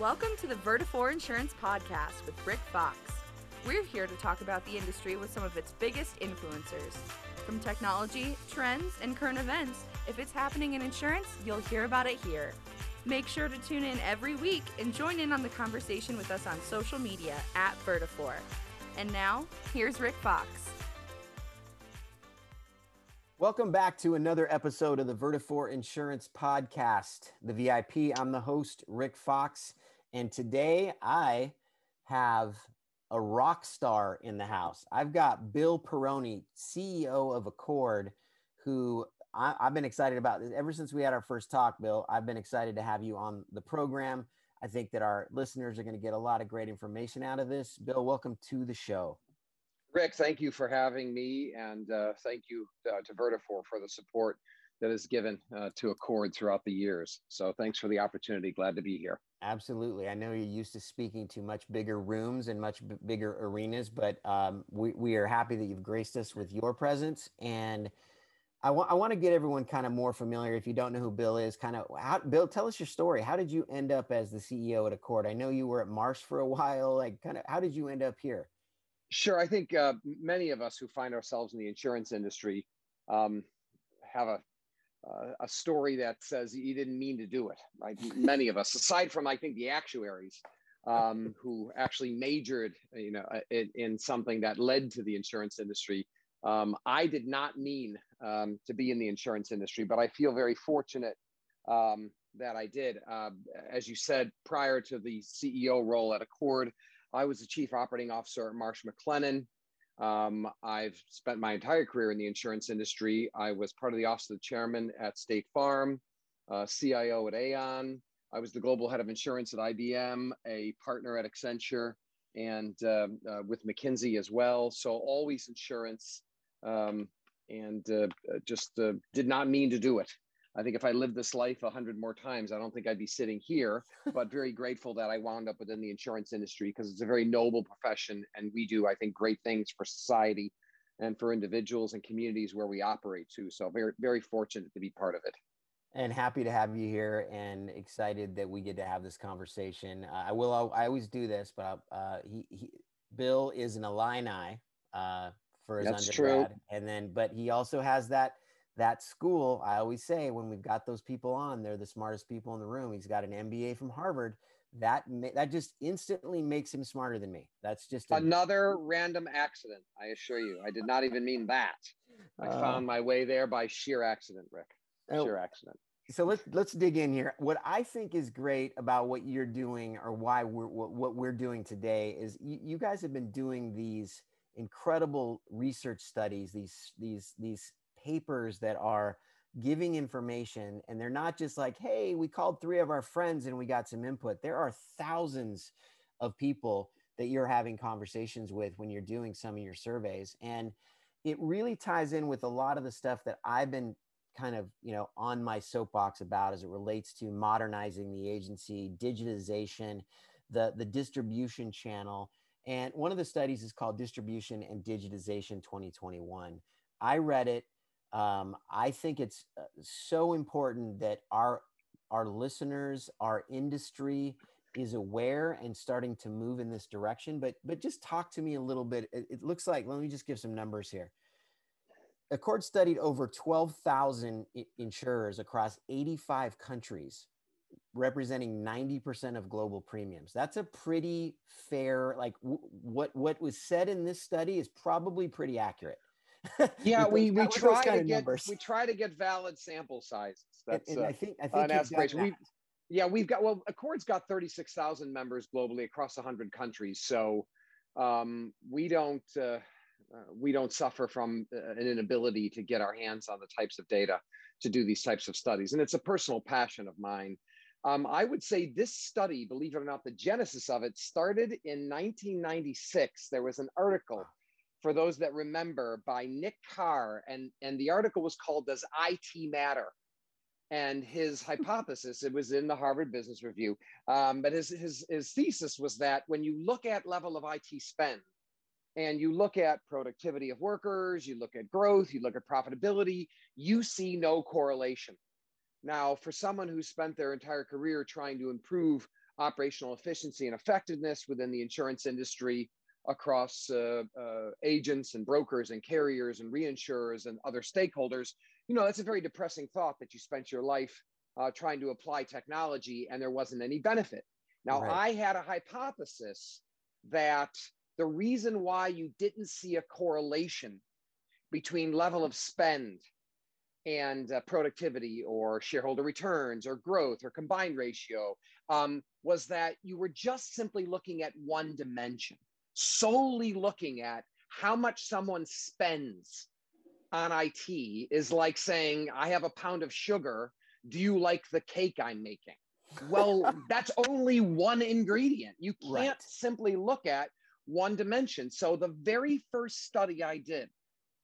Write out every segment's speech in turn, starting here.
Welcome to the Vertafore Insurance Podcast with Rick Fox. We're here to talk about the industry with some of its biggest influencers. From technology, trends, and current events, if it's happening in insurance, you'll hear about it here. Make sure to tune in every week and join in on the conversation with us on social media at Vertafore. And now, here's Rick Fox. Welcome back to another episode of the Vertafore Insurance Podcast, the VIP. I'm the host, Rick Fox, and today I have a rock star in the house. I've got Bill Pieroni, CEO of ACORD, who I, have been excited about this ever since we had our first talk, Bill. I've been excited to have you on the program. I think that our listeners are going to get a lot of great information out of this. Bill, welcome to the show. Rick, thank you for having me, and uh, thank you uh, to Vertafore for the support that is given uh, to ACORD throughout the years. So thanks for the opportunity. Glad to be here. Absolutely. I know you're used to speaking to much bigger rooms and much b- bigger arenas, but um, we, we are happy that you've graced us with your presence. And I want I want to get everyone kind of more familiar. If you don't know who Bill is, kind of how, Bill, tell us your story. How did you end up as the CEO at ACORD? I know you were at Marsh for a while. Like, kind of, how did you end up here? Sure. I think uh, many of us who find ourselves in the insurance industry um, have a uh, a story that says you didn't mean to do it. Right. many of us, aside from I think the actuaries, um, who actually majored, you know, uh, in, in, something that led to the insurance industry. Um, I did not mean um, to be in the insurance industry, but I feel very fortunate um, that I did. Uh, as you said, prior to the CEO role at ACORD, I was the chief operating officer at Marsh McLennan. Um, I've spent my entire career in the insurance industry. I was part of the office of the chairman at State Farm, uh, CIO at Aon. I was the global head of insurance at IBM, a partner at Accenture, and uh, uh, with McKinsey as well. So always insurance, um, and uh, just uh, did not mean to do it. I think if I lived this life a hundred more times, I don't think I'd be sitting here. but very grateful that I wound up within the insurance industry because it's a very noble profession, and we do, I think, great things for society and for individuals and communities where we operate too. So very, very fortunate to be part of it. And happy to have you here, and excited that we get to have this conversation. Uh, I will. I always do this, but uh, he, he, Bill is an Illini uh, for his That's undergrad, true. and then, but he also has that that school, I always say when we've got those people on, they're the smartest people in the room. He's got an MBA from Harvard. That that just instantly makes him smarter than me. That's just a- another random accident. I assure you, I did not even mean that. I uh, found my way there by sheer accident, Rick. Oh, sheer accident. So let's let's dig in here. What I think is great about what you're doing, or why we're what, what we're doing today, is you, you guys have been doing these incredible research studies, these these these papers that are giving information and they're not just like hey we called three of our friends and we got some input. There are thousands of people that you're having conversations with when you're doing some of your surveys and it really ties in with a lot of the stuff that i've been kind of you know on my soapbox about as it relates to modernizing the agency digitization the the distribution channel and one of the studies is called distribution and digitization 2021 i read it um, I think it's uh, so important that our our listeners, our industry is aware and starting to move in this direction. But but just talk to me a little bit. It, it looks like let me just give some numbers here. ACORD studied over 12,000 insurers across 85 countries, representing 90% of global premiums. That's a pretty fair, like w- what, what was said in this study is probably pretty accurate. yeah, we, we try to get numbers. we try to get valid sample sizes. That's and, and uh, I think I think an aspiration. We, yeah, we've got well, ACORD's got thirty six thousand members globally across hundred countries. So um, we don't uh, uh, we don't suffer from uh, an inability to get our hands on the types of data to do these types of studies, and it's a personal passion of mine. Um, I would say this study, believe it or not, the genesis of it started in 1996. There was an article for those that remember, by Nick Carr. And, and the article was called Does IT Matter? And his hypothesis, it was in the Harvard Business Review, um, but his, his, his thesis was that when you look at level of IT spend, and you look at productivity of workers, you look at growth, you look at profitability, you see no correlation. Now, for someone who spent their entire career trying to improve operational efficiency and effectiveness within the insurance industry across uh, uh, agents and brokers and carriers and reinsurers and other stakeholders, you know, that's a very depressing thought that you spent your life uh, trying to apply technology and there wasn't any benefit. Now, right. I had a hypothesis that the reason why you didn't see a correlation between level of spend and uh, productivity or shareholder returns or growth or combined ratio um, was that you were just simply looking at one dimension, solely looking at how much someone spends on IT is like saying, I have a pound of sugar. Do you like the cake I'm making? Well, that's only one ingredient. You can't right. simply look at one dimension. So, the very first study I did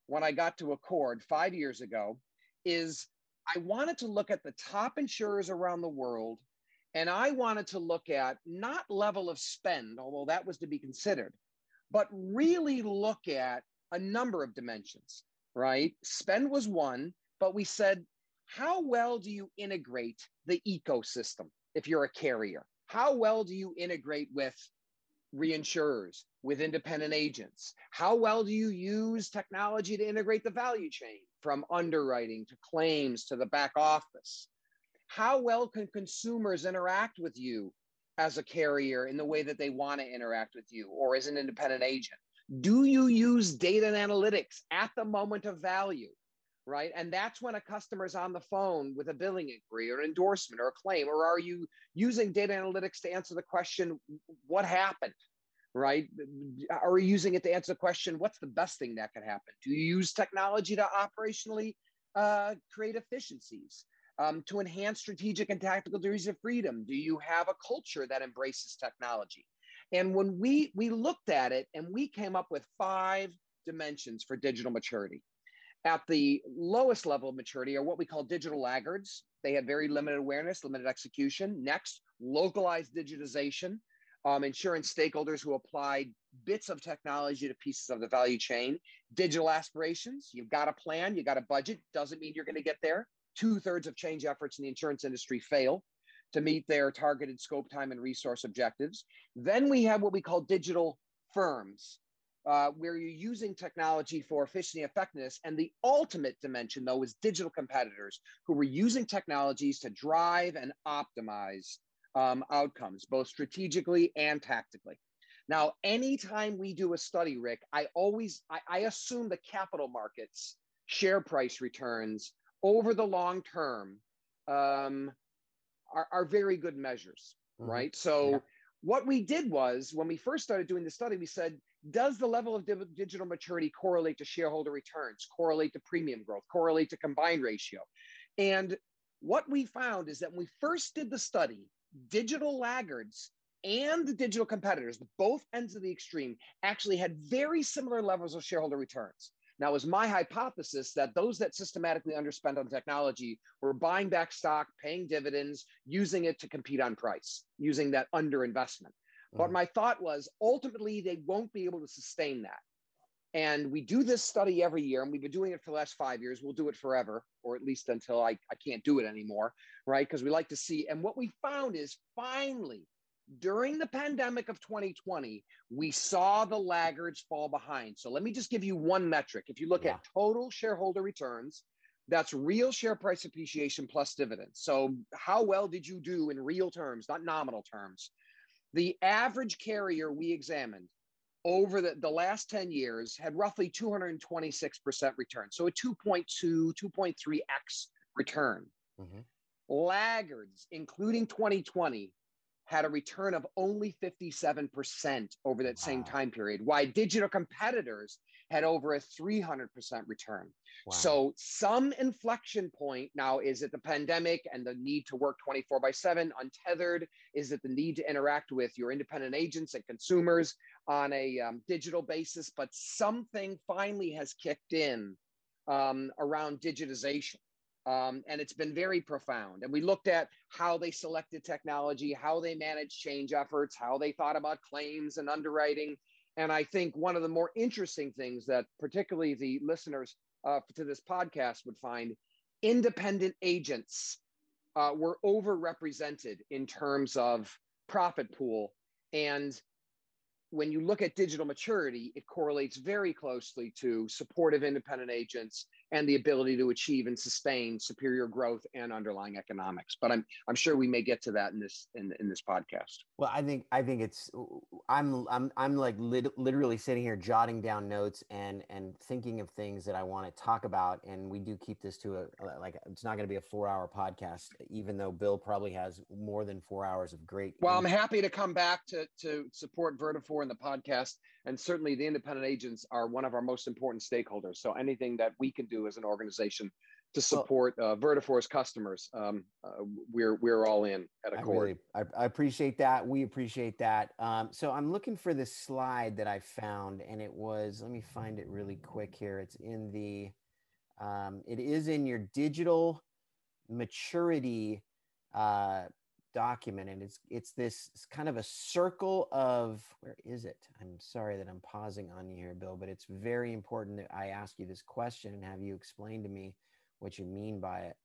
when I got to ACORD five years ago is I wanted to look at the top insurers around the world and I wanted to look at not level of spend, although that was to be considered, but really look at a number of dimensions, right? Spend was one, but we said, how well do you integrate the ecosystem if you're a carrier? How well do you integrate with reinsurers, with independent agents? How well do you use technology to integrate the value chain? from underwriting to claims to the back office? How well can consumers interact with you as a carrier in the way that they want to interact with you or as an independent agent? Do you use data and analytics at the moment of value? Right. And that's when a customer is on the phone with a billing inquiry or an endorsement or a claim. Or are you using data analytics to answer the question, what happened? right? Are you using it to answer the question, what's the best thing that could happen? Do you use technology to operationally uh, create efficiencies? Um, to enhance strategic and tactical degrees of freedom? Do you have a culture that embraces technology? And when we we looked at it and we came up with five dimensions for digital maturity. At the lowest level of maturity are what we call digital laggards. They have very limited awareness, limited execution. Next, localized digitization um, insurance stakeholders who applied bits of technology to pieces of the value chain. Digital aspirations, you've got a plan, You've got a budget, doesn't mean you're going to get there. Two thirds of change efforts in the insurance industry fail to meet their targeted scope, time, and resource objectives. Then we have what we call digital firms, uh, where you're using technology for efficiency and effectiveness. And the ultimate dimension, though, is digital competitors who were using technologies to drive and optimize um, outcomes, both strategically and tactically. Now, anytime we do a study, Rick, I always I, I assume the capital markets share price returns over the long term um, are, are very good measures, mm-hmm. right? So, yeah. what we did was when we first started doing the study, we said, does the level of digital maturity correlate to shareholder returns, correlate to premium growth, correlate to combined ratio? And what we found is that when we first did the study, digital laggards and the digital competitors, both ends of the extreme, actually had very similar levels of shareholder returns. Now, it was my hypothesis that those that systematically underspent on technology were buying back stock, paying dividends, using it to compete on price, using that underinvestment. Mm. But my thought was ultimately they won't be able to sustain that. And we do this study every year, and we've been doing it for the last five years. We'll do it forever, or at least until I, I can't do it anymore, right? Because we like to see. And what we found is finally, during the pandemic of 2020, we saw the laggards fall behind. So let me just give you one metric. If you look yeah. at total shareholder returns, that's real share price appreciation plus dividends. So, how well did you do in real terms, not nominal terms? The average carrier we examined over the, the last 10 years had roughly 226% return. So a 2.2, 2.3x return. Mm-hmm. Laggards, including 2020, had a return of only 57% over that wow. same time period, Why digital competitors had over a 300% return. Wow. So, some inflection point now is it the pandemic and the need to work 24 by 7 untethered? Is it the need to interact with your independent agents and consumers on a um, digital basis? But something finally has kicked in um, around digitization. Um, and it's been very profound. And we looked at how they selected technology, how they managed change efforts, how they thought about claims and underwriting. And I think one of the more interesting things that particularly the listeners uh, to this podcast would find independent agents uh, were overrepresented in terms of profit pool. And when you look at digital maturity, it correlates very closely to supportive independent agents and the ability to achieve and sustain superior growth and underlying economics. But I'm I'm sure we may get to that in this in, in this podcast. Well, I think I think it's I'm I'm I'm like lit, literally sitting here jotting down notes and and thinking of things that I want to talk about. And we do keep this to a like it's not going to be a four hour podcast, even though Bill probably has more than four hours of great. Well, I'm happy to come back to to support Vertafore in the podcast, and certainly the independent agents are one of our most important stakeholders. So anything that we can do as an organization to support uh, Vertafore's customers, um, uh, we're we're all in at ACORD. I, really, I, I appreciate that. We appreciate that. Um, so I'm looking for this slide that I found, and it was. Let me find it really quick here. It's in the. Um, it is in your digital maturity uh, document and it's it's this it's kind of a circle of where is it? I'm sorry that i'm pausing on you here bill but it's very important that i ask you this question and have you explain to me what you mean by it.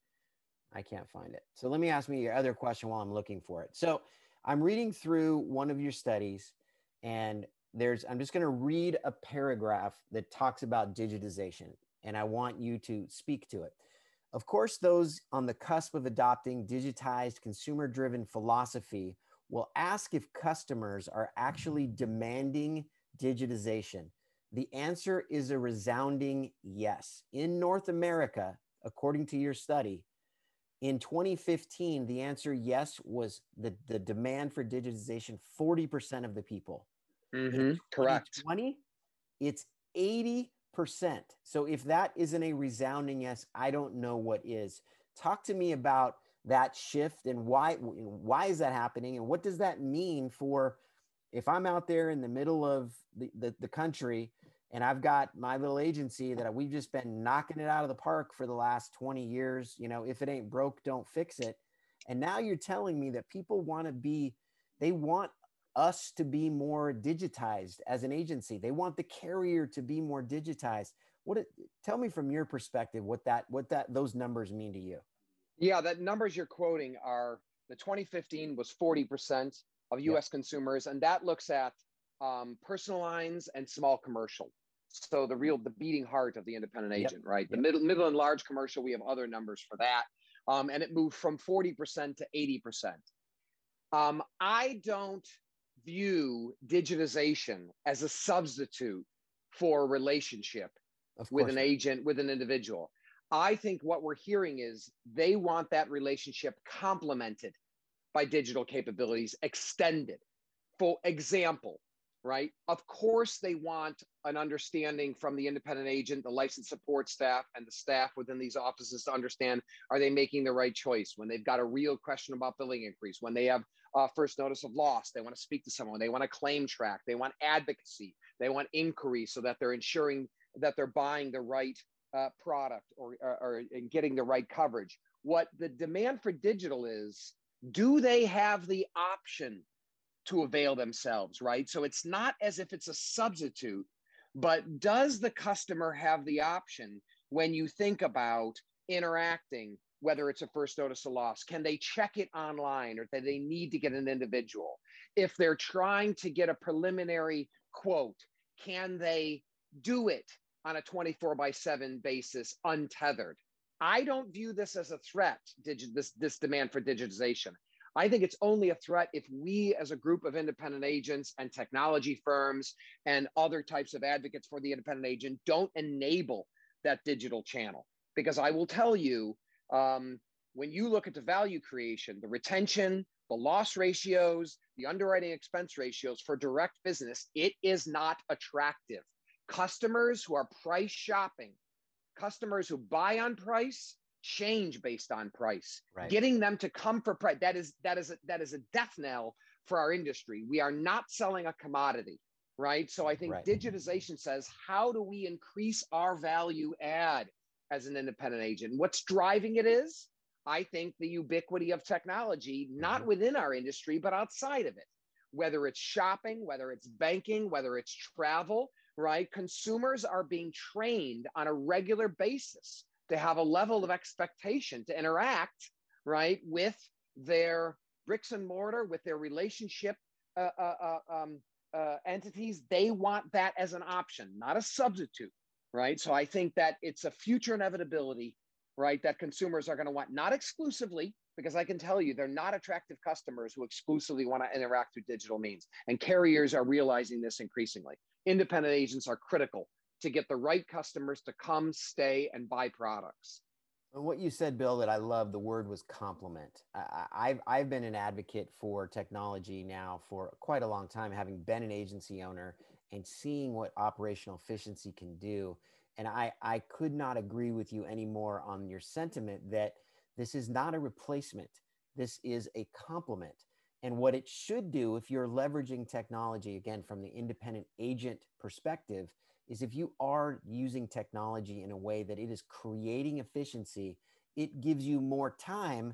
I can't find it. So let me ask me your other question while i'm looking for it. So i'm reading through one of your studies and there's i'm just going to read a paragraph that talks about digitization and i want you to speak to it of course, those on the cusp of adopting digitized, consumer driven philosophy will ask if customers are actually demanding digitization. The answer is a resounding yes. In North America, according to your study, in 2015, the answer yes was the, the demand for digitization 40% of the people. Mm-hmm, correct. 20, it's 80 percent. So if that isn't a resounding yes, I don't know what is. Talk to me about that shift and why why is that happening and what does that mean for if I'm out there in the middle of the, the, the country and I've got my little agency that we've just been knocking it out of the park for the last 20 years, you know, if it ain't broke, don't fix it. And now you're telling me that people want to be, they want us to be more digitized as an agency. They want the carrier to be more digitized. What it, tell me from your perspective what that what that those numbers mean to you? Yeah, that numbers you're quoting are the 2015 was 40% of US consumers and that looks at um, personal lines and small commercial. So the real the beating heart of the independent agent, yep. right? The yep. middle middle and large commercial we have other numbers for that. Um, and it moved from 40% to 80%. Um, I don't view digitization as a substitute for a relationship with an agent, with an individual. I think what we're hearing is they want that relationship complemented by digital capabilities, extended. For example, right? Of course, they want an understanding from the independent agent, the license support staff, and the staff within these offices to understand are they making the right choice when they've got a real question about billing increase, when they have uh, first notice of loss, they want to speak to someone, they want a claim track, they want advocacy, they want inquiry so that they're ensuring that they're buying the right uh, product or, or, or getting the right coverage. What the demand for digital is, do they have the option to avail themselves, right? So it's not as if it's a substitute, but does the customer have the option when you think about interacting, whether it's a first notice of loss? Can they check it online or do they need to get an individual? If they're trying to get a preliminary quote, can they do it on a 24 by 7 basis untethered? I don't view this as a threat, digi- this, this demand for digitization. I think it's only a threat if we, as a group of independent agents and technology firms and other types of advocates for the independent agent, don't enable that digital channel. Because I will tell you, um, when you look at the value creation, the retention, the loss ratios, the underwriting expense ratios for direct business, it is not attractive. Customers who are price shopping, customers who buy on price, change based on price. Right. Getting them to come for price that is that is a, that is a death knell for our industry. We are not selling a commodity, right? So I think right. digitization says how do we increase our value add as an independent agent? What's driving it is I think the ubiquity of technology, not mm-hmm. within our industry, but outside of it. Whether it's shopping, whether it's banking, whether it's travel, right? Consumers are being trained on a regular basis to have a level of expectation to interact right with their bricks and mortar with their relationship uh, uh, uh, um, uh, entities, they want that as an option, not a substitute, right? So I think that it's a future inevitability, right? That consumers are going to want not exclusively, because I can tell you they're not attractive customers who exclusively want to interact through digital means. And carriers are realizing this increasingly. Independent agents are critical to get the right customers to come, stay, and buy products. And What you said, Bill, that I love the word was complement. I, have I've been an advocate for technology now for quite a long time, having been an agency owner and seeing what operational efficiency can do. And I, I could not agree with you anymore on your sentiment that this is not a replacement. This is a complement. And what it should do, if you're leveraging technology, again, from the independent agent perspective, is if you are using technology in a way that it is creating efficiency, it gives you more time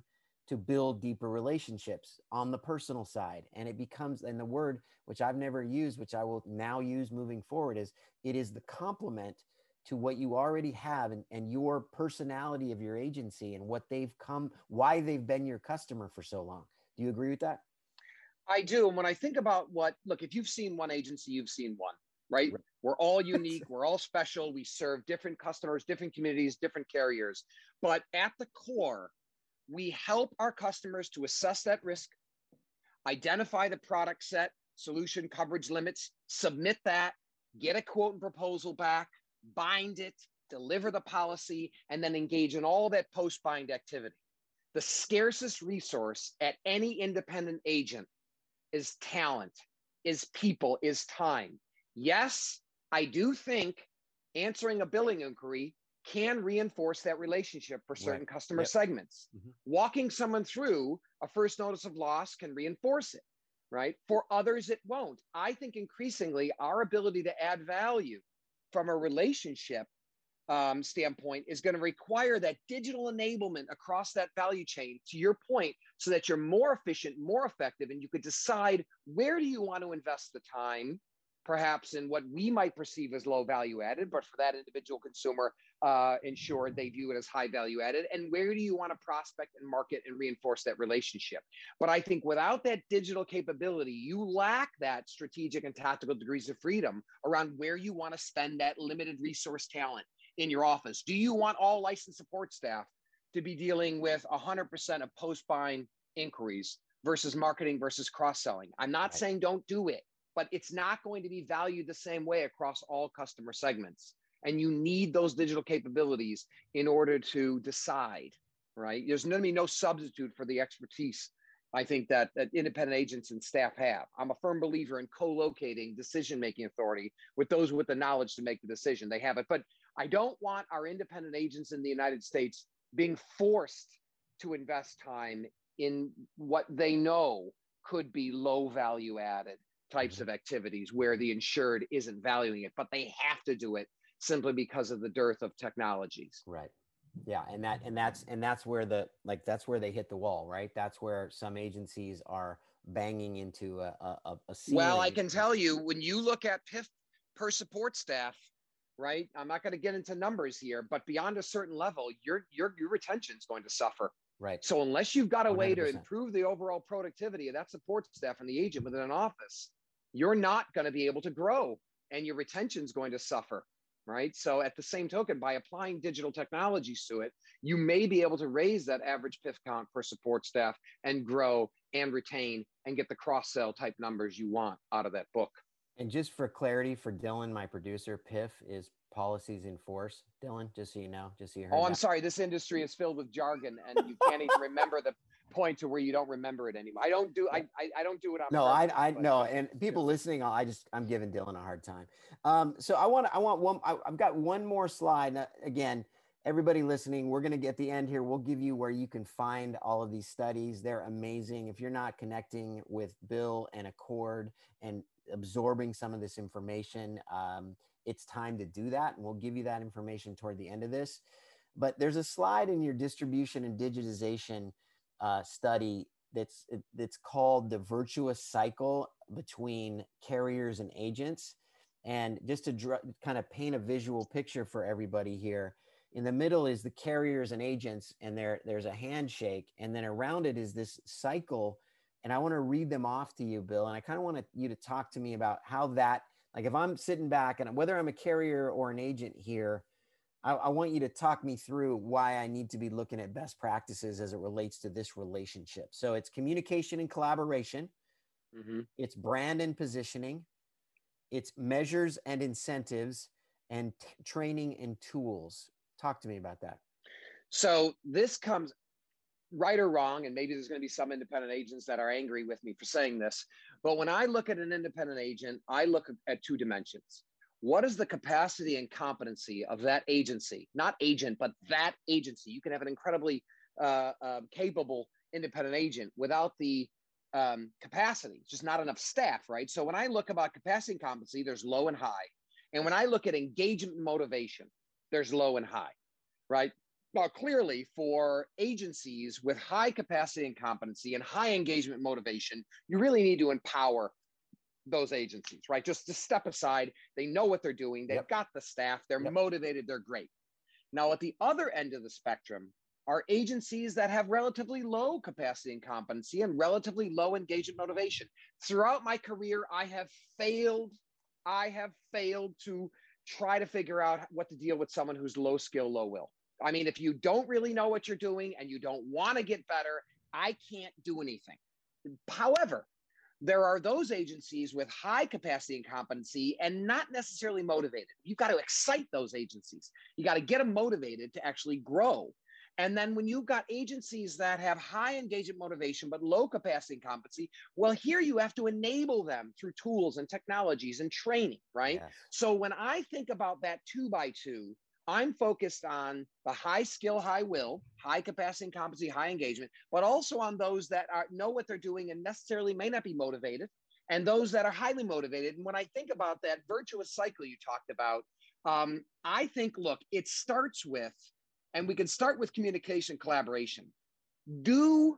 to build deeper relationships on the personal side. And it becomes, and the word which I've never used, which I will now use moving forward, is it is the complement to what you already have and, and your personality of your agency and what they've come, why they've been your customer for so long. Do you agree with that? I do. And when I think about what, look, if you've seen one agency, you've seen one, right? right. We're all unique, we're all special. We serve different customers, different communities, different carriers. But at the core, we help our customers to assess that risk, identify the product set, solution coverage limits, submit that, get a quote and proposal back, bind it, deliver the policy, and then engage in all that post bind activity. The scarcest resource at any independent agent is talent, is people, is time. Yes, I do think answering a billing inquiry can reinforce that relationship for certain right. customer yep. segments. Mm-hmm. Walking someone through a first notice of loss can reinforce it, right? For others, it won't. I think increasingly our ability to add value from a relationship um, standpoint is going to require that digital enablement across that value chain to your point so that you're more efficient more effective and you could decide where do you want to invest the time perhaps in what we might perceive as low value added, but for that individual consumer, uh, insured, they view it as high value added. And where do you want to prospect and market and reinforce that relationship? But I think without that digital capability, you lack that strategic and tactical degrees of freedom around where you want to spend that limited resource talent in your office. Do you want all licensed support staff to be dealing with 100% of post bind inquiries versus marketing versus cross selling? I'm not right. saying don't do it but it's not going to be valued the same way across all customer segments. And you need those digital capabilities in order to decide, right? There's going to be no substitute for the expertise I think that, that independent agents and staff have. I'm a firm believer in co-locating decision-making authority with those with the knowledge to make the decision. They have it, but I don't want our independent agents in the United States being forced to invest time in what they know could be low value added types mm-hmm. of activities where the insured isn't valuing it, but they have to do it simply because of the dearth of technologies. Right. Yeah, and that and that's and that's where the like that's where they hit the wall, right? That's where some agencies are banging into a a, a Well, I can tell you when you look at PIF per support staff, right? I'm not going to get into numbers here, but beyond a certain level, your your your retention is going to suffer. Right. So unless you've got a 100%. way to improve the overall productivity of that support staff and the agent within an office, you're not going to be able to grow and your retention is going to suffer right? So at the same token by applying digital technologies to it you may be able to raise that average pif count per support staff and grow and retain and get the cross sell type numbers you want out of that book. And just for clarity for dylan my producer pif is policies in force dylan just so you know just so you heard oh i'm that. sorry this industry is filled with jargon and you can't even remember the point to where you don't remember it anymore. I don't do I I, I don't do it on No, purpose, I I know and people listening I just I'm giving Dylan a hard time. Um so I want I want one I, have got one more slide now, again everybody listening we're going to get the end here we'll give you where you can find all of these studies they're amazing if you're not connecting with bill and ACORD and absorbing some of this information um, it's time to do that and we'll give you that information toward the end of this but there's a slide in your distribution and digitization uh, study that's that's called the virtuous cycle between carriers and agents. And just to kind of paint a visual picture for everybody here, in the middle is the carriers and agents, and there there's a handshake, and then around it is this cycle and I want to read them off to you, Bill. And I kind of want you to talk to me about how that, like, if I'm sitting back and whether I'm a carrier or an agent here, I, I, want you to talk me through why I need to be looking at best practices as it relates to this relationship. So it's communication and collaboration, mm-hmm. it's brand and positioning, it's measures and incentives, and t- training and tools. Talk to me about that. So this comes right or wrong, and maybe there's going to be some independent agents that are angry with me for saying this. But when I look at an independent agent, I look at two dimensions. What is the capacity and competency of that agency? Not agent, but that agency. You can have an incredibly uh, uh, capable independent agent without the um, capacity, just not enough staff, right? So when I look about capacity and competency, there's low and high. And when I look at engagement and motivation, there's low and high, right? Now, clearly, for agencies with high capacity and competency and high engagement motivation, you really need to empower those agencies, right? Just to step aside, they know what they're doing, they've yep. got the staff, they're yep. motivated, they're great. Now, at the other end of the spectrum are agencies that have relatively low capacity and competency and relatively low engagement motivation. Throughout my career, I have failed, I have failed to try to figure out what to deal with someone who's low skill, low will. I mean, if you don't really know what you're doing and you don't want to get better, I can't do anything. However, there are those agencies with high capacity and competency and not necessarily motivated. You've got to excite those agencies. You got to get them motivated to actually grow. And then when you've got agencies that have high engagement motivation but low capacity and competency, well, here you have to enable them through tools and technologies and training, right? Yes. So when I think about that two by two, I'm focused on the high skill, high will, high capacity and competency, high engagement, but also on those that are, know what they're doing and necessarily may not be motivated, and those that are highly motivated. And when I think about that virtuous cycle you talked about, um, I think, look, it starts with, and we can start with communication collaboration. Do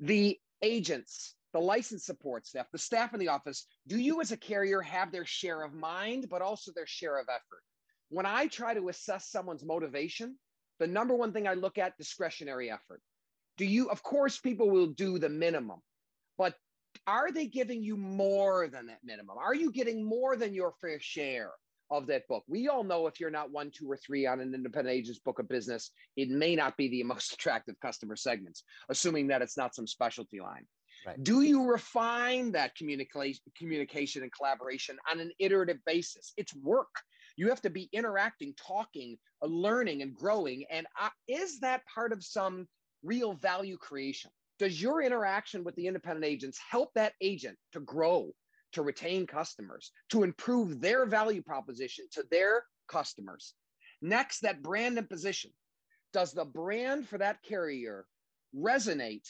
the agents, the license support staff, the staff in the office, do you as a carrier have their share of mind, but also their share of effort? When I try to assess someone's motivation, the number one thing I look at discretionary effort. Do you, of course, people will do the minimum, but are they giving you more than that minimum? Are you getting more than your fair share of that book? We all know if you're not one, two, or three on an independent agent's book of business, it may not be the most attractive customer segments, assuming that it's not some specialty line. Right. Do you refine that communication, communication and collaboration on an iterative basis? It's work. You have to be interacting, talking, uh, learning, and growing. And uh, is that part of some real value creation? Does your interaction with the independent agents help that agent to grow, to retain customers, to improve their value proposition to their customers? Next, that brand and position. Does the brand for that carrier resonate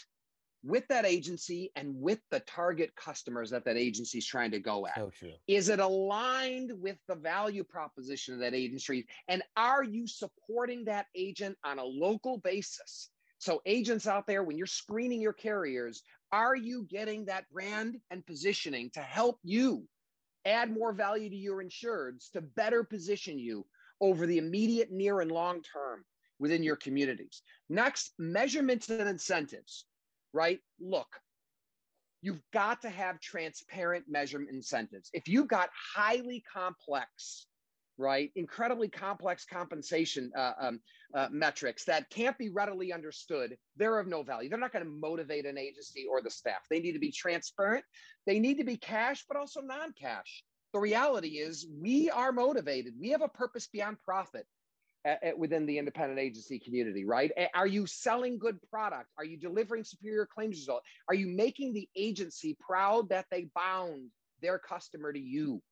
with that agency and with the target customers that that agency is trying to go at. So true. Is it aligned with the value proposition of that agency? And are you supporting that agent on a local basis? So, agents out there, when you're screening your carriers, are you getting that brand and positioning to help you add more value to your insureds to better position you over the immediate, near, and long term within your communities? Next, measurements and incentives right? Look, you've got to have transparent measurement incentives. If you've got highly complex, right, incredibly complex compensation uh, um, uh, metrics that can't be readily understood, they're of no value. They're not going to motivate an agency or the staff. They need to be transparent. They need to be cash, but also non cash. The reality is, we are motivated. We have a purpose beyond profit at, within the independent agency community, right? Are you selling good product? Are you delivering superior claims result? Are you making the agency proud that they bound their customer to you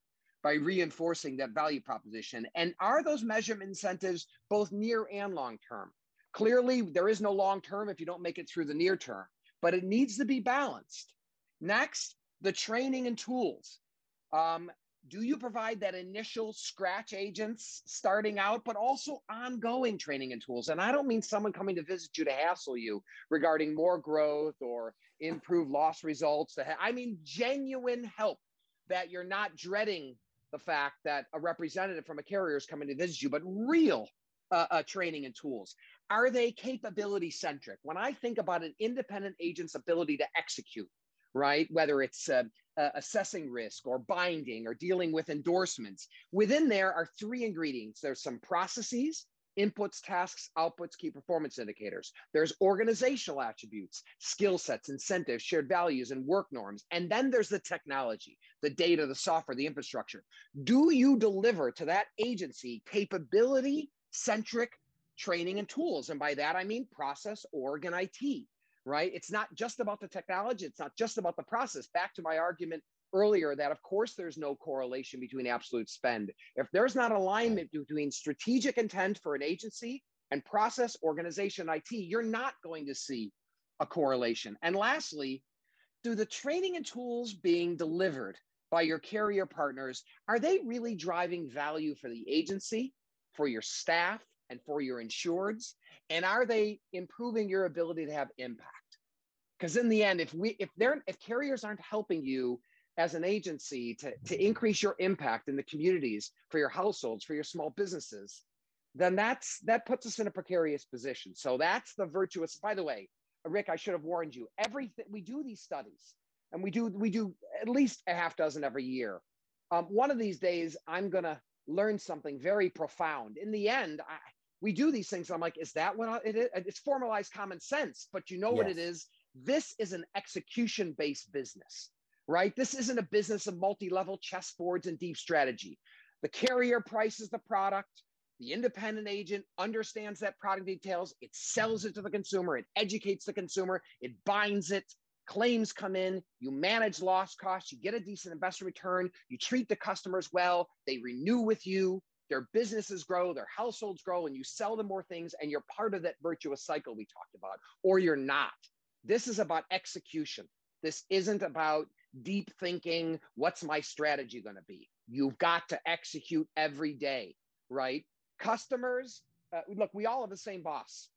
by reinforcing that value proposition? And are those measurement incentives both near and long term? Clearly, there is no long term if you don't make it through the near term, but it needs to be balanced. Next, the training and tools. Um, do you provide that initial scratch agents starting out, but also ongoing training and tools? And I don't mean someone coming to visit you to hassle you regarding more growth or improve loss results. I mean genuine help that you're not dreading the fact that a representative from a carrier is coming to visit you, but real uh, uh, training and tools. Are they capability centric? When I think about an independent agent's ability to execute, right? Whether it's uh, uh, assessing risk or binding or dealing with endorsements. Within there are three ingredients there's some processes, inputs, tasks, outputs, key performance indicators. There's organizational attributes, skill sets, incentives, shared values, and work norms. And then there's the technology, the data, the software, the infrastructure. Do you deliver to that agency capability centric training and tools? And by that, I mean process, org, and IT, right? It's not just about the technology, it's not just about the process. Back to my argument earlier that of course there's no correlation between absolute spend. If there's not alignment between strategic intent for an agency and process, organization, IT, you're not going to see a correlation. And lastly, do the training and tools being delivered by your carrier partners, are they really driving value for the agency, for your staff, and for your insureds? And are they improving your ability to have impact? Because in the end, if we if they're if carriers aren't helping you as an agency to, to increase your impact in the communities for your households, for your small businesses, then that's that puts us in a precarious position. So that's the virtuous. By the way, Rick, I should have warned you. Everything we do these studies, and we do we do at least a half dozen every year. Um, one of these days, I'm gonna learn something very profound. In the end, I, we do these things. I'm like, is that what it is? It's formalized common sense, but you know yes. what it is. This is an execution based business right? This isn't a business of multi level chessboards and deep strategy. The carrier prices the product. The independent agent understands that product details. It sells it to the consumer. It educates the consumer. It binds it. Claims come in. You manage loss costs. You get a decent investment return. You treat the customers well. They renew with you. Their businesses grow. Their households grow. And you sell them more things. And you're part of that virtuous cycle we talked about, or you're not. This is about execution. This isn't about deep thinking. What's my strategy going to be? You've got to execute every day, right? Customers, uh, look, we all have the same boss,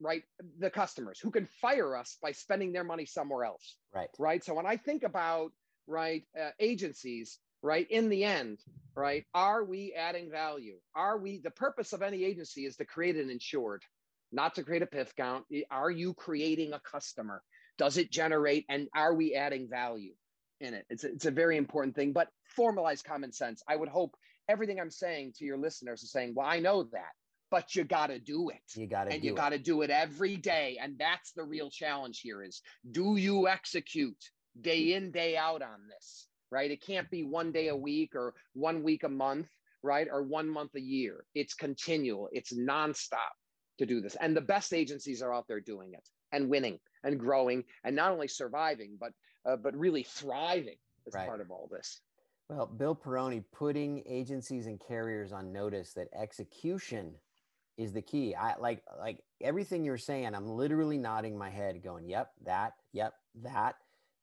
right? The customers who can fire us by spending their money somewhere else, right? Right. So when I think about right uh, agencies, right, in the end, right, are we adding value? Are we? The purpose of any agency is to create an insured, not to create a PIF count. Are you creating a customer? Does it generate and are we adding value? in it. It's a, it's a very important thing, but formalize common sense. I would hope everything I'm saying to your listeners is saying, well, I know that, but you got to do it. You got to and you got to do it every day. And that's the real challenge here is do you execute day in, day out on this, right? It can't be one day a week or one week a month, right? Or one month a year. It's continual. It's nonstop to do this. And the best agencies are out there doing it and winning and growing and not only surviving, but uh, but really thriving as right. part of all this. Well, Bill Pieroni putting agencies and carriers on notice that execution is the key. I like like everything you're saying. I'm literally nodding my head, going, "Yep, that. Yep, that."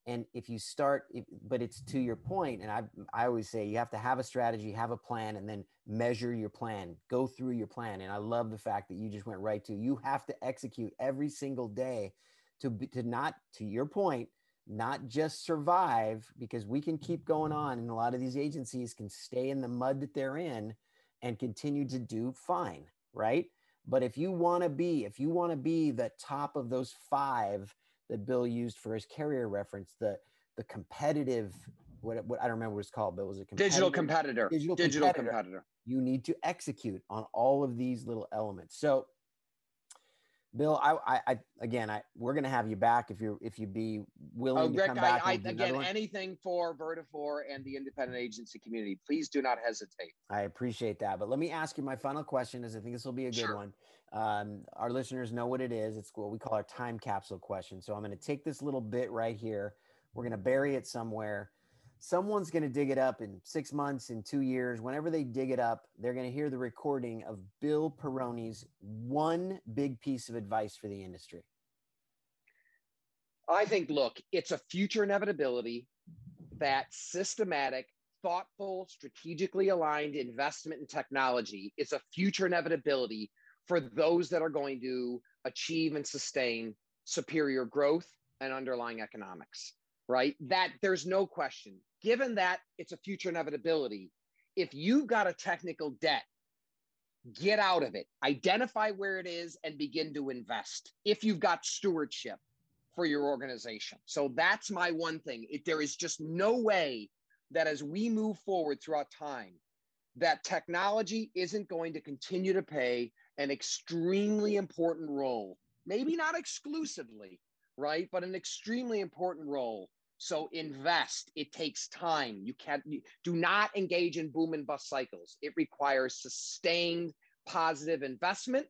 And if you start, but it's to your point, and I I always say you have to have a strategy, have a plan, and then measure your plan. Go through your plan. And I love the fact that you just went right to you have to execute every single day to to not to your point not just survive because we can keep going on and a lot of these agencies can stay in the mud that they're in and continue to do fine right but if you want to be if you want to be the top of those five that bill used for his carrier reference the the competitive what, what i don't remember what it's called but it was a digital competitor digital, digital competitor. competitor you need to execute on all of these little elements so Bill, I, I, I again, I we're gonna have you back if you're if you be willing oh, to come back. I, again, anything for Vertafore and the independent agency community, please do not hesitate. I appreciate that, but let me ask you my final question, as I think this will be a good sure. one. Um, our listeners know what it is. It's what we call our time capsule question. So I'm going to take this little bit right here. We're going to bury it somewhere someone's going to dig it up in six months, in two years. Whenever they dig it up, they're going to hear the recording of Bill Pieroni's one big piece of advice for the industry. I think, look, it's a future inevitability that systematic, thoughtful, strategically aligned investment in technology is a future inevitability for those that are going to achieve and sustain superior growth and underlying economics right? That there's no question given that it's a future inevitability, if you've got a technical debt, get out of it, identify where it is, and begin to invest. If you've got stewardship, for your organization. So that's my one thing. It, there is just no way that as we move forward throughout time, that technology isn't going to continue to play an extremely important role. Maybe not exclusively, right? But an extremely important role. So invest. It takes time. You can't you, do not engage in boom and bust cycles. It requires sustained positive investment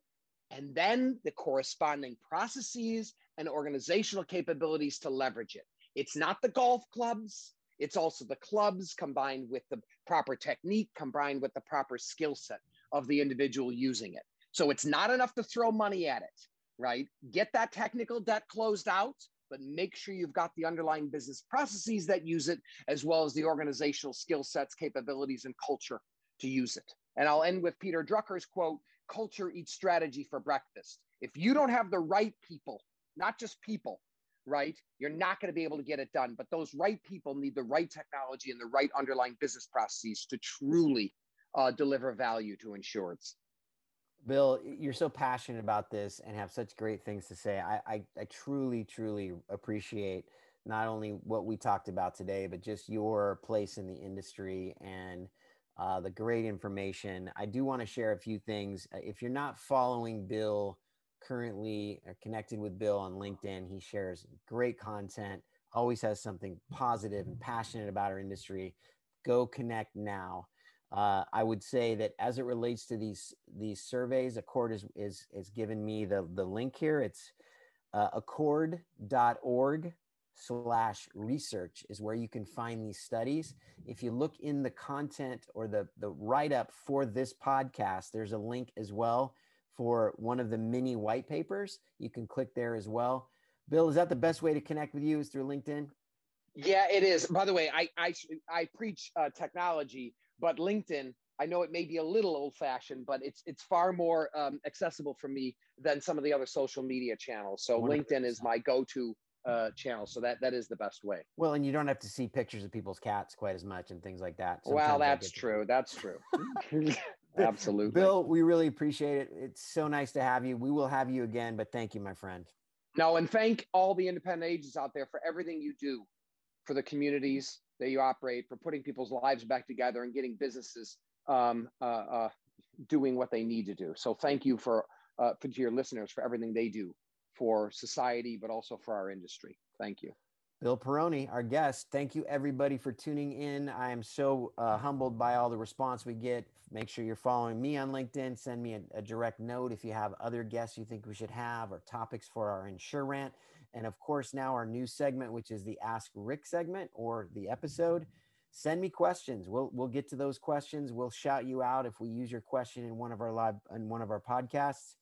and then the corresponding processes and organizational capabilities to leverage it. It's not the golf clubs, it's also the clubs combined with the proper technique, combined with the proper skill set of the individual using it. So it's not enough to throw money at it, right? Get that technical debt closed out, but make sure you've got the underlying business processes that use it, as well as the organizational skill sets, capabilities, and culture to use it. And I'll end with Peter Drucker's quote culture eats strategy for breakfast. If you don't have the right people, not just people, right, you're not going to be able to get it done. But those right people need the right technology and the right underlying business processes to truly uh, deliver value to insureds. Bill, you're so passionate about this and have such great things to say. I, I, I truly, truly appreciate not only what we talked about today, but just your place in the industry and uh, the great information. I do want to share a few things. Uh, if you're not following Bill currently or connected with Bill on LinkedIn, he shares great content, always has something positive and passionate about our industry. Go connect now. Uh, I would say that as it relates to these these surveys, ACORD is is, is given me the the link here. It's uh, acord.org slash research is where you can find these studies. If you look in the content or the, the write up for this podcast, there's a link as well for one of the mini white papers. You can click there as well. Bill, is that the best way to connect with you is through LinkedIn? Yeah, it is. By the way, I I, I preach uh, technology, but LinkedIn, I know it may be a little old fashioned, but it's it's far more um, accessible for me than some of the other social media channels. So 100%. LinkedIn is my go to uh, channel. So that that is the best way. Well, and you don't have to see pictures of people's cats quite as much and things like that. Sometimes well, that's true. That's true. Absolutely. Bill, we really appreciate it. It's so nice to have you. We will have you again, but thank you, my friend. No, and thank all the independent agents out there for everything you do for the communities that you operate, for putting people's lives back together and getting businesses um, uh, uh, doing what they need to do. So thank you for, uh, for your listeners for everything they do for society, but also for our industry. Thank you. Bill Pieroni, our guest. Thank you, everybody, for tuning in. I am so uh, humbled by all the response we get. Make sure you're following me on LinkedIn. Send me a, a, direct note if you have other guests you think we should have or topics for our Insure Rant. And of course, now our new segment, which is the Ask Rick segment or the episode. Send me questions. We'll we'll get to those questions. We'll shout you out if we use your question in one of our live in one of our podcasts.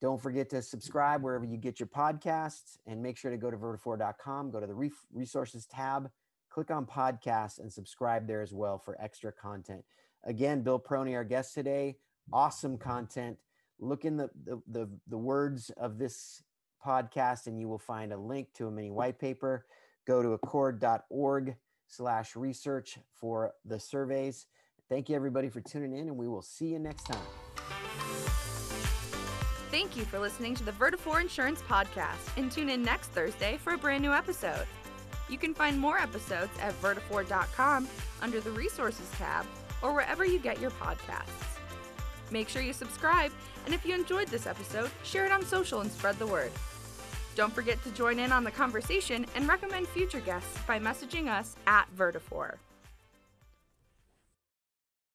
Don't forget to subscribe wherever you get your podcasts and make sure to go to vertafore.com, go to the resources tab, click on podcasts and subscribe there as well for extra content. Again, Bill Pieroni, our guest today, awesome content. Look in the, the, the, the words of this podcast and you will find a link to a mini mm. white paper. Go to acord.org slash research for the surveys. Thank you everybody for tuning in and we will see you next time. Thank you for listening to the Vertafore Insurance Podcast and tune in next Thursday for a brand new episode. You can find more episodes at vertafore.com under the Resources tab or wherever you get your podcasts. Make sure you subscribe, and if you enjoyed this episode, share it on social and spread the word. Don't forget to join in on the conversation and recommend future guests by messaging us at Vertafore.